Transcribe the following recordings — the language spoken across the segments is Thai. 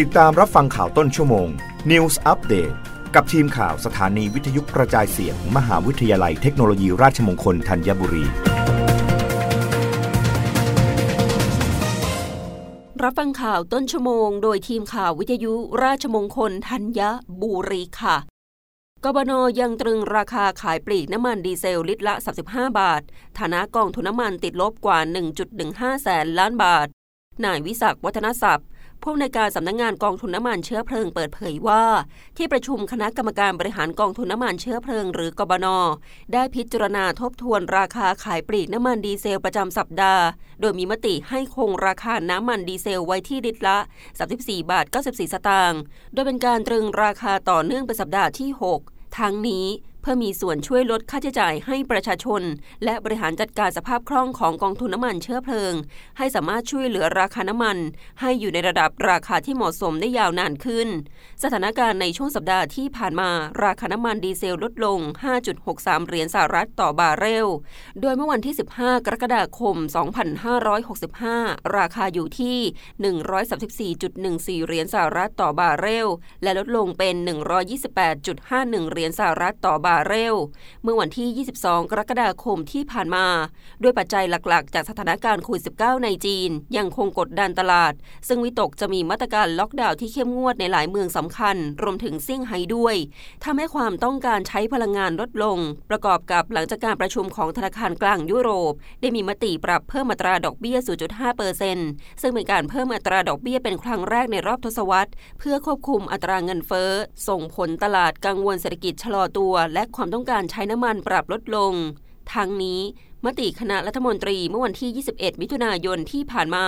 ติดตามรับฟังข่าวต้นชั่วโมง News Update กับทีมข่าวสถานีวิทยุกระจายเสียงมหาวิทยาลัยเทคโนโลยีราชมงคลธัญบุรี รับฟังข่าวต้นชั่วโมง โดยทีมข่าววิทยุราชมงคลธัญบุรีค่ะกบนยังตรึงราคาขายปลีกน้ำมันดีเซลลิตรละ 35 บาท ฐานะกองทุนน้ำมันติดลบกว่า 1.15 แสนล้านบาท นายวิศักวัฒนศัพท์ ผู้ในการสำนักงงานกองทุนน้ำมันเชื้อเพลิงเปิดเผยว่า ที่ประชุมคณะกรรมการบริหารกองทุนน้ำมันเชื้อเพลิงหรือกบน ได้พิจารณาทบทวนราคาขายปลีกน้ำมันดีเซลประจำสัปดาห์ โดยมีมติให้คงราคาน้ำมันดีเซลไว้ที่ลิตรละ 34 บาท 94 สตางค์ โดยเป็นการตรึงราคาต่อเนื่องเป็นสัปดาห์ที่ 6 ทั้งนี้ เพื่อมีส่วนช่วยลดค่าใช้จ่ายให้ประชาชน และบริหารจัดการสภาพคล่องของกองทุนน้ำมันเชื้อเพลิง ให้สามารถช่วยเหลือราคาน้ำมัน ให้อยู่ในระดับราคาที่เหมาะสมได้ยาวนานขึ้น สถานการณ์ในช่วงสัปดาห์ที่ผ่านมาราคาน้ำมันดีเซลลดลง 5.63 เหรียญสหรัฐต่อบาร์เรล โดยเมื่อวันที่ 15 กรกฎาคม 2565 ราคาอยู่ที่ 134.14 เหรียญสหรัฐต่อบาร์เรล และลดลงเป็น 128.51 เหรียญสหรัฐต่อบาาเรล เมื่อวันที่ 22 กรกฎาคมที่ผ่านมา ด้วยปัจจัยหลักๆ จากสถานการณ์โควิด -19 ในจีน ยังคงกดดันตลาด ซึ่งวิตกจะมีมาตรการล็อกดาวน์ที่เข้มงวดในหลายเมืองสำคัญ รวมถึงซิ่งไฮ้ด้วยทำให้ความต้องการใช้พลังงานลดลง ประกอบกับหลังจากการประชุมของธนาคารกลางยุโรป ได้มีมติปรับเพิ่มอัตราดอกเบี้ย 0.5เปอร์เซ็นต์ซึ่งเป็นการเพิ่มอัตราดอกเบี้ยเป็นครั้งแรกในรอบทศวรรษ เพื่อควบคุมอัตราเงินเฟ้อส่งผลตลาดกังวลเศรษฐกิจชะลอตัวและความต้องการใช้น้ำมันปรับลดลง ทั้งนี้ มติคณะรัฐมนตรีเมื่อวันที่ 21 มิถุนายนที่ผ่านมา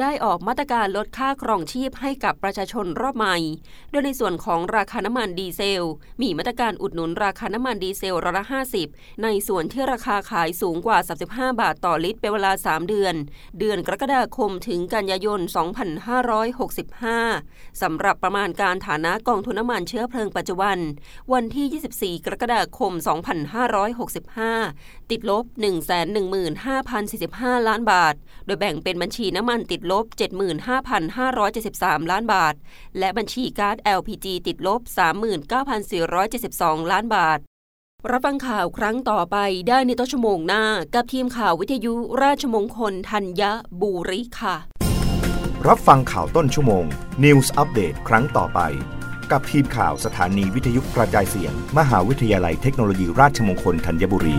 ได้ออกมาตรการลดค่าครองชีพให้กับประชาชนรอบใหม่ โดยในส่วนของราคาน้ำมันดีเซล มีมาตรการอุดหนุนราคาน้ำมันดีเซลร้อยละ 50 ในส่วนที่ราคาขายสูงกว่า 35 บาทต่อลิตรเป็นเวลา 3 เดือน เดือนกรกฎาคมถึงกันยายน 2565 สำหรับประมาณการฐานะกองทุนน้ำมันเชื้อเพลิงปัจจุบัน วันที่ 24 กรกฎาคม 2565 ติดลบ1 0 0 0 15,045 ล้านบาท โดยแบ่งเป็นบัญชีน้ำมันติดลบ 75,573 ล้านบาท และบัญชีก๊าซ LPG ติดลบ 39,472 ล้านบาท รับฟังข่าวครั้งต่อไปได้ในต้นชั่วโมงหน้า กับทีมข่าววิทยุราชมงคลธัญบุรีค่ะ รับฟังข่าวต้นชั่วโมง News อัปเดตครั้งต่อไปกับทีมข่าวสถานีวิทยุกระจายเสียง มหาวิทยาลัยเทคโนโลยีราชมงคลธัญบุรี